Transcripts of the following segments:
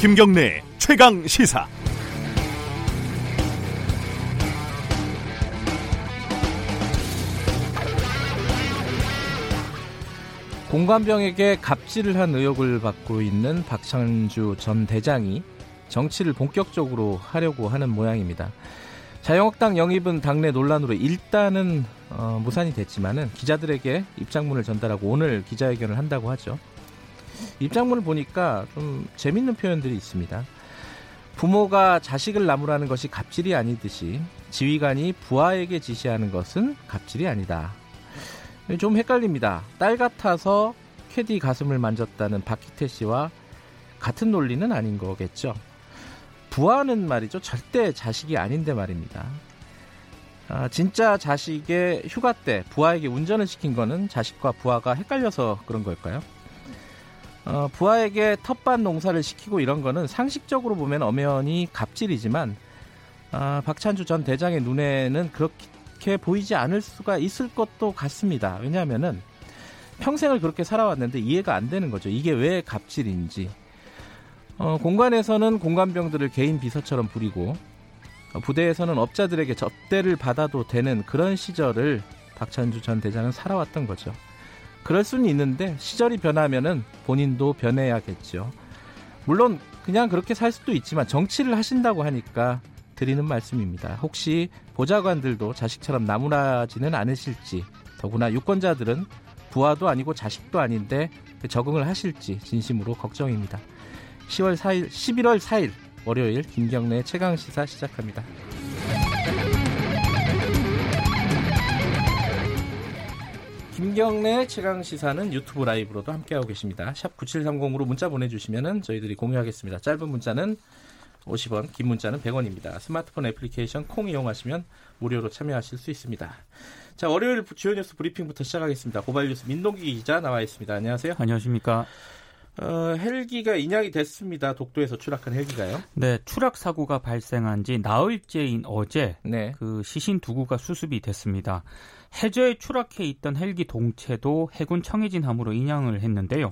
김경래 최강 시사. 공관병에게 갑질을 한 의혹을 받고 있는 박찬주 전 대장이 정치를 본격적으로 하려고 하는 모양입니다. 자유한국당 영입은 당내 논란으로 일단은 어, 무산이 됐지만은 기자들에게 입장문을 전달하고 오늘 기자회견을 한다고 하죠. 입장문을 보니까 좀 재밌는 표현들이 있습니다. 부모가 자식을 나무라는 것이 갑질이 아니듯이 지휘관이 부하에게 지시하는 것은 갑질이 아니다. 좀 헷갈립니다. 딸 같아서 캐디 가슴을 만졌다는 박희태 씨와 같은 논리는 아닌 거겠죠. 부하는 말이죠. 절대 자식이 아닌데 말입니다. 아, 진짜 자식의 휴가 때 부하에게 운전을 시킨 거는 자식과 부하가 헷갈려서 그런 걸까요? 어, 부하에게 텃밭 농사를 시키고 이런 거는 상식적으로 보면 엄연히 갑질이지만 아, 박찬주 전 대장의 눈에는 그렇게 보이지 않을 수가 있을 것도 같습니다. 왜냐하면은 평생을 그렇게 살아왔는데 이해가 안 되는 거죠. 이게 왜 갑질인지. 어, 공관에서는 공관병들을 개인 비서처럼 부리고 어, 부대에서는 업자들에게 접대를 받아도 되는 그런 시절을 박찬주 전 대장은 살아왔던 거죠. 그럴 수는 있는데 시절이 변하면은 본인도 변해야겠죠. 물론 그냥 그렇게 살 수도 있지만 정치를 하신다고 하니까 드리는 말씀입니다. 혹시 보좌관들도 자식처럼 나무라지는 않으실지 더구나 유권자들은 부하도 아니고 자식도 아닌데 적응을 하실지 진심으로 걱정입니다. 10월 4일, 11월 4일 월요일 김경래 최강 시사 시작합니다. 김경래 최강 시사는 유튜브 라이브로도 함께하고 계십니다. 샵 9730으로 문자 보내주시면 저희들이 공유하겠습니다. 짧은 문자는 50원, 긴 문자는 100원입니다. 스마트폰 애플리케이션 콩 이용하시면 무료로 참여하실 수 있습니다. 자, 월요일 주요 뉴스 브리핑부터 시작하겠습니다. 고발 뉴스 민동기 기자 나와 있습니다. 안녕하세요. 안녕하십니까. 어, 헬기가 인양이 됐습니다. 독도에서 추락한 헬기가요? 네, 추락 사고가 발생한 지 나흘째인 어제 네. 그 시신 두 구가 수습이 됐습니다. 해저에 추락해 있던 헬기 동체도 해군 청해진 함으로 인양을 했는데요.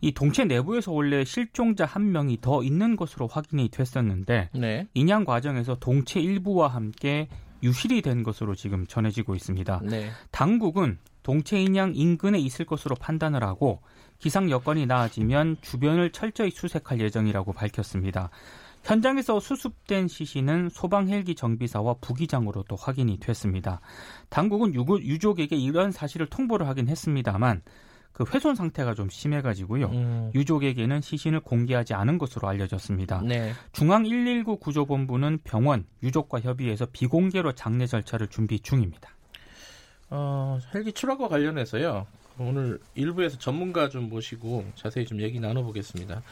이 동체 내부에서 원래 실종자 한 명이 더 있는 것으로 확인이 됐었는데 네. 인양 과정에서 동체 일부와 함께 유실이 된 것으로 지금 전해지고 있습니다. 네. 당국은 동체 인양 인근에 있을 것으로 판단을 하고 기상 여건이 나아지면 주변을 철저히 수색할 예정이라고 밝혔습니다. 현장에서 수습된 시신은 소방 헬기 정비사와 부기장으로 또 확인이 됐습니다. 당국은 유족에게 이런 사실을 통보를 하긴 했습니다만 그 훼손 상태가 좀 심해가지고요. 음. 유족에게는 시신을 공개하지 않은 것으로 알려졌습니다. 네. 중앙 119 구조본부는 병원, 유족과 협의해서 비공개로 장례 절차를 준비 중입니다. 어, 헬기 추락과 관련해서요. 오늘 일부에서 전문가 좀 모시고 자세히 좀 얘기 나눠보겠습니다.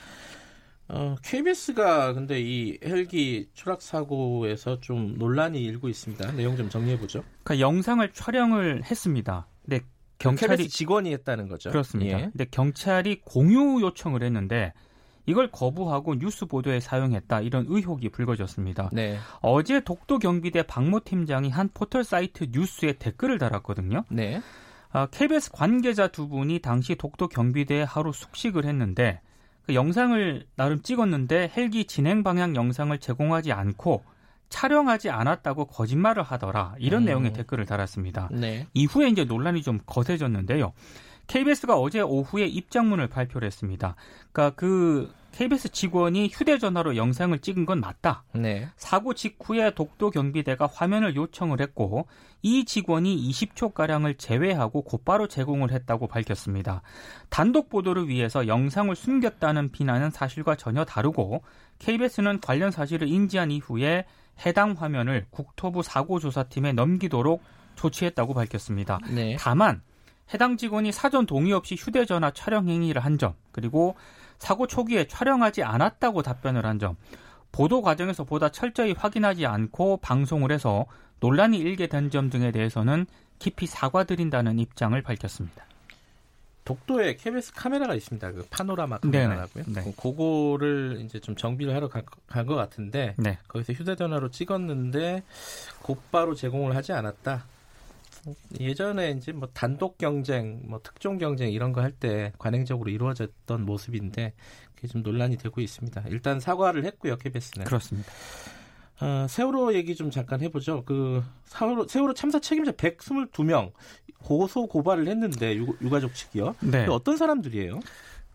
어, KBS가 근데 이 헬기 추락 사고에서 좀 논란이 일고 있습니다. 내용 좀 정리해 보죠. 그 영상을 촬영을 했습니다. 근데 경찰이 KBS 직원이 했다는 거죠. 그렇습니다. 예. 근데 경찰이 공유 요청을 했는데 이걸 거부하고 뉴스 보도에 사용했다 이런 의혹이 불거졌습니다. 네. 어제 독도 경비대 박모 팀장이 한 포털 사이트 뉴스에 댓글을 달았거든요. 네. 아, KBS 관계자 두 분이 당시 독도 경비대에 하루 숙식을 했는데 그 영상을 나름 찍었는데 헬기 진행 방향 영상을 제공하지 않고 촬영하지 않았다고 거짓말을 하더라 이런 음. 내용의 댓글을 달았습니다. 네. 이후에 이제 논란이 좀 거세졌는데요. KBS가 어제 오후에 입장문을 발표를 했습니다. 그러니까 그 KBS 직원이 휴대전화로 영상을 찍은 건 맞다. 네. 사고 직후에 독도 경비대가 화면을 요청을 했고 이 직원이 20초가량을 제외하고 곧바로 제공을 했다고 밝혔습니다. 단독 보도를 위해서 영상을 숨겼다는 비난은 사실과 전혀 다르고 KBS는 관련 사실을 인지한 이후에 해당 화면을 국토부 사고조사팀에 넘기도록 조치했다고 밝혔습니다. 네. 다만 해당 직원이 사전 동의 없이 휴대전화 촬영 행위를 한 점, 그리고 사고 초기에 촬영하지 않았다고 답변을 한 점, 보도 과정에서 보다 철저히 확인하지 않고 방송을 해서 논란이 일게 된 점 등에 대해서는 깊이 사과드린다는 입장을 밝혔습니다. 독도에 KBS 카메라가 있습니다. 그 파노라마. 카메라라고요. 네. 그거를 이제 좀 정비를 하러 간 것 같은데 네. 거기서 휴대전화로 찍었는데 곧바로 제공을 하지 않았다. 예전에 이제 뭐 단독 경쟁, 뭐 특종 경쟁 이런 거 할 때 관행적으로 이루어졌던 모습인데 그게 좀 논란이 되고 있습니다. 일단 사과를 했고요, KBS는. 그렇습니다. 어, 세월호 얘기 좀 잠깐 해보죠. 그 세월호, 세월호 참사 책임자 122명 고소 고발을 했는데 유, 가족 측이요. 네. 어떤 사람들이에요?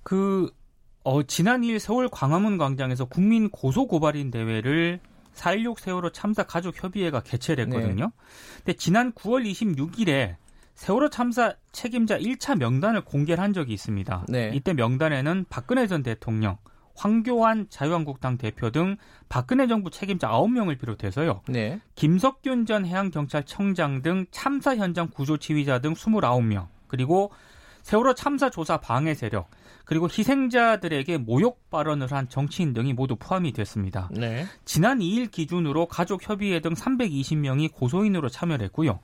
그 어, 지난 2일 서울 광화문 광장에서 국민 고소 고발인 대회를 4.16 세월호 참사 가족 협의회가 개최를 했거든요. 네. 근데 지난 9월 26일에 세월호 참사 책임자 1차 명단을 공개를 한 적이 있습니다. 네. 이때 명단에는 박근혜 전 대통령, 황교안 자유한국당 대표 등 박근혜 정부 책임자 9명을 비롯해서요. 네. 김석균 전 해양경찰청장 등 참사 현장 구조 지휘자 등 29명, 그리고 세월호 참사 조사 방해 세력, 그리고 희생자들에게 모욕 발언을 한 정치인 등이 모두 포함이 됐습니다. 네. 지난 2일 기준으로 가족협의회 등 320명이 고소인으로 참여를 했고요.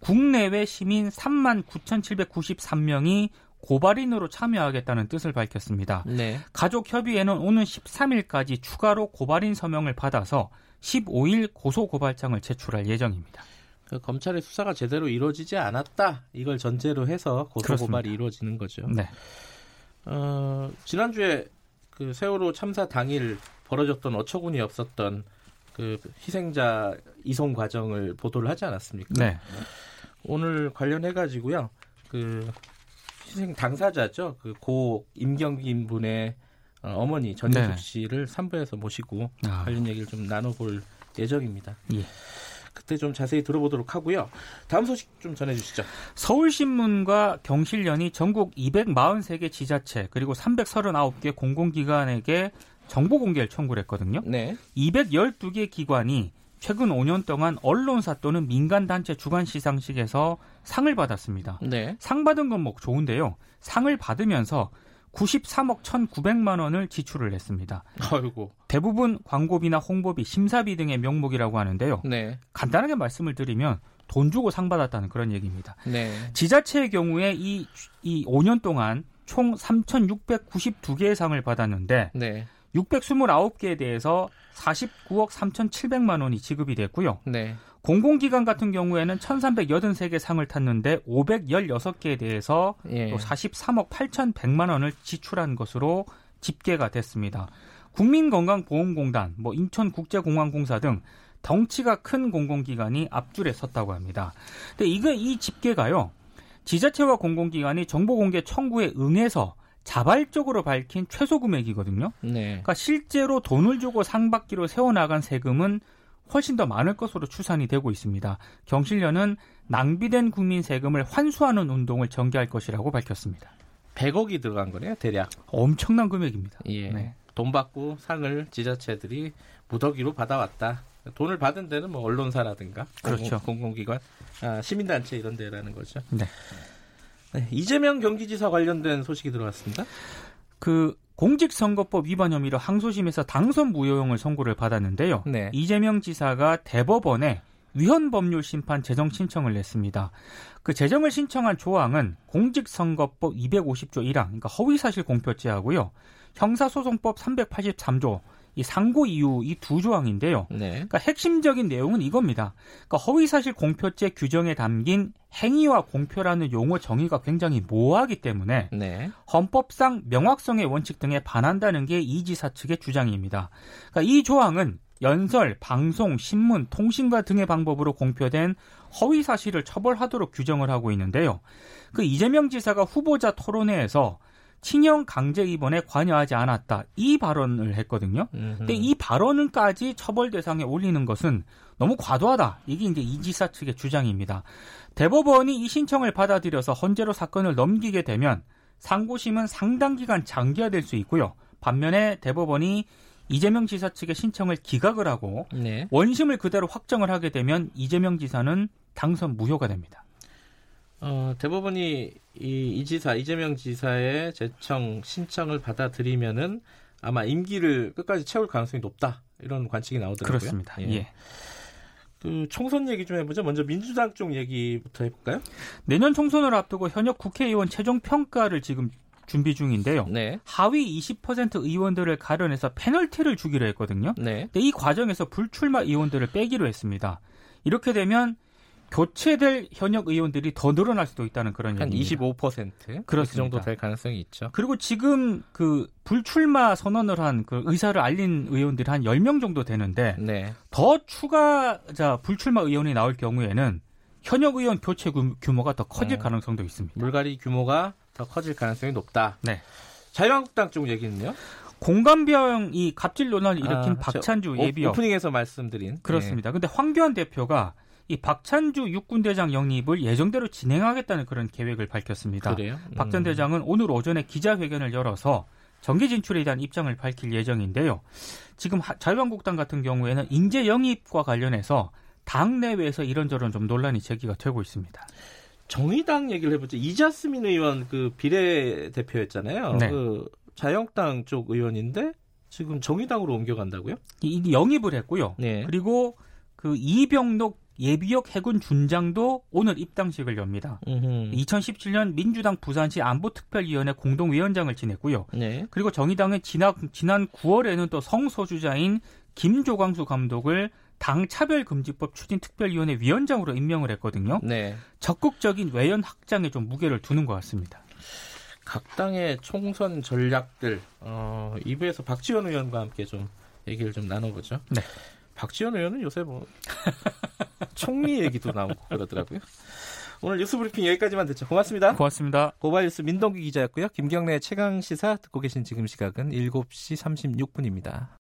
국내외 시민 3만 9,793명이 고발인으로 참여하겠다는 뜻을 밝혔습니다. 네. 가족협의회는 오는 13일까지 추가로 고발인 서명을 받아서 15일 고소고발장을 제출할 예정입니다. 그 검찰의 수사가 제대로 이루어지지 않았다 이걸 전제로 해서 고소 고발이 이루어지는 거죠. 네. 어, 지난주에 그 세월호 참사 당일 벌어졌던 어처구니 없었던 그 희생자 이송 과정을 보도를 하지 않았습니까? 네. 오늘 관련해 가지고요. 그 희생 당사자죠. 그 고 임경김 분의 어, 어머니 전혜숙 네. 씨를 3부에서 모시고 아. 관련 얘기를 좀 나눠볼 예정입니다. 예. 그때 좀 자세히 들어보도록 하고요. 다음 소식 좀 전해주시죠. 서울신문과 경실련이 전국 243개 지자체 그리고 339개 공공기관에게 정보 공개를 청구를 했거든요. 네. 212개 기관이 최근 5년 동안 언론사 또는 민간단체 주간 시상식에서 상을 받았습니다. 네. 상 받은 건 뭐 좋은데요. 상을 받으면서 93억 1,900만 원을 지출을 했습니다. 아이고. 대부분 광고비나 홍보비, 심사비 등의 명목이라고 하는데요. 네. 간단하게 말씀을 드리면 돈 주고 상 받았다는 그런 얘기입니다. 네. 지자체의 경우에 이, 이 5년 동안 총 3,692개의 상을 받았는데 네. 629개에 대해서 49억 3,700만 원이 지급이 됐고요. 네. 공공기관 같은 경우에는 1,383개 상을 탔는데 516개에 대해서 예. 또 43억 8,100만 원을 지출한 것으로 집계가 됐습니다. 국민건강보험공단, 뭐 인천국제공항공사 등 덩치가 큰 공공기관이 앞줄에 섰다고 합니다. 근데 이거 이 집계가요. 지자체와 공공기관이 정보공개 청구에 응해서 자발적으로 밝힌 최소 금액이거든요. 네. 그러니까 실제로 돈을 주고 상 받기로 세워나간 세금은 훨씬 더 많을 것으로 추산이 되고 있습니다. 경실련은 낭비된 국민 세금을 환수하는 운동을 전개할 것이라고 밝혔습니다. 100억이 들어간 거네요, 대략. 엄청난 금액입니다. 예. 네. 돈 받고 상을 지자체들이 무더기로 받아왔다. 돈을 받은 데는 뭐 언론사라든가 그렇죠. 공공, 기관 아, 시민단체 이런 데라는 거죠. 네. 네. 이재명 경기지사 관련된 소식이 들어왔습니다. 그 공직선거법 위반 혐의로 항소심에서 당선 무효형을 선고를 받았는데요. 네. 이재명 지사가 대법원에 위헌법률 심판 재정 신청을 냈습니다. 그 재정을 신청한 조항은 공직선거법 250조 1항, 그러니까 허위사실 공표죄하고요. 형사소송법 383조, 이 상고 이유 이 두 조항인데요. 네. 그러니까 핵심적인 내용은 이겁니다. 그러니까 허위사실 공표죄 규정에 담긴 행위와 공표라는 용어 정의가 굉장히 모호하기 때문에 네. 헌법상 명확성의 원칙 등에 반한다는 게 이 지사 측의 주장입니다. 그러니까 이 조항은 연설, 방송, 신문, 통신과 등의 방법으로 공표된 허위 사실을 처벌하도록 규정을 하고 있는데요. 그 이재명 지사가 후보자 토론회에서 친형 강제 입원에 관여하지 않았다. 이 발언을 했거든요. 음흠. 근데 이 발언은까지 처벌 대상에 올리는 것은 너무 과도하다. 이게 이제 이지사 측의 주장입니다. 대법원이 이 신청을 받아들여서 헌재로 사건을 넘기게 되면 상고심은 상당 기간 장기화될 수 있고요. 반면에 대법원이 이재명 지사 측의 신청을 기각을 하고 네. 원심을 그대로 확정을 하게 되면 이재명 지사는 당선 무효가 됩니다. 어, 대법원이 이, 이 지사 이재명 지사의 재청 신청을 받아들이면은 아마 임기를 끝까지 채울 가능성이 높다 이런 관측이 나오더라고요. 그렇습니다. 예. 예. 그 총선 얘기 좀 해보죠. 먼저 민주당 쪽 얘기부터 해볼까요? 내년 총선을 앞두고 현역 국회의원 최종 평가를 지금 준비 중인데요. 네. 하위 20% 의원들을 가려내서 페널티를 주기로 했거든요. 네. 근데 이 과정에서 불출마 의원들을 빼기로 했습니다. 이렇게 되면 교체될 현역 의원들이 더 늘어날 수도 있다는 그런 한 얘기입니다. 25% 그렇습니다. 그 정도 될 가능성이 있죠. 그리고 지금 그 불출마 선언을 한 그 의사를 알린 의원들이 한 10명 정도 되는데 네. 더 추가 자 불출마 의원이 나올 경우에는 현역 의원 교체 규- 규모가 더 커질 어. 가능성도 있습니다. 물갈이 규모가 더 커질 가능성이 높다. 네. 자유한국당 쪽 얘기는요? 공감병이 갑질 논란을 일으킨 아, 박찬주 저 예비역 오프닝에서 말씀드린 그렇습니다. 근데 황교안 대표가 이 박찬주 육군대장 영입을 예정대로 진행하겠다는 그런 계획을 밝혔습니다. 예. 그래요? 박전 음. 대장은 오늘 오전에 기자회견을 열어서 정계 진출에 대한 입장을 밝힐 예정인데요. 지금 하- 자유한국당 같은 경우에는 인재 영입과 관련해서 당 내외에서 이런저런 좀 논란이 제기가 되고 있습니다. 정의당 얘기를 해보죠. 이자스민 의원 그 비례 대표였잖아요. 네. 그 자유한국당 쪽 의원인데 지금 정의당으로 옮겨간다고요? 이, 이 영입을 했고요. 네. 그리고 그 이병록 예비역 해군 준장도 오늘 입당식을 엽니다. 음흠. 2017년 민주당 부산시 안보특별위원회 공동위원장을 지냈고요. 네. 그리고 정의당은 지난, 지난 9월에는 또 성소주자인 김조광수 감독을 당 차별금지법 추진 특별위원회 위원장으로 임명을 했거든요. 네. 적극적인 외연 확장에 좀 무게를 두는 것 같습니다. 각 당의 총선 전략들 어, 2부에서 박지원 의원과 함께 좀 얘기를 좀 나눠보죠. 네. 박지원 의원은 요새 뭐 총리 얘기도 나오고 그러더라고요. 오늘 뉴스 브리핑 여기까지만 듣죠. 고맙습니다. 고맙습니다. 고발뉴스 민동기 기자였고요. 김경래 최강 시사 듣고 계신 지금 시각은 7시 36분입니다.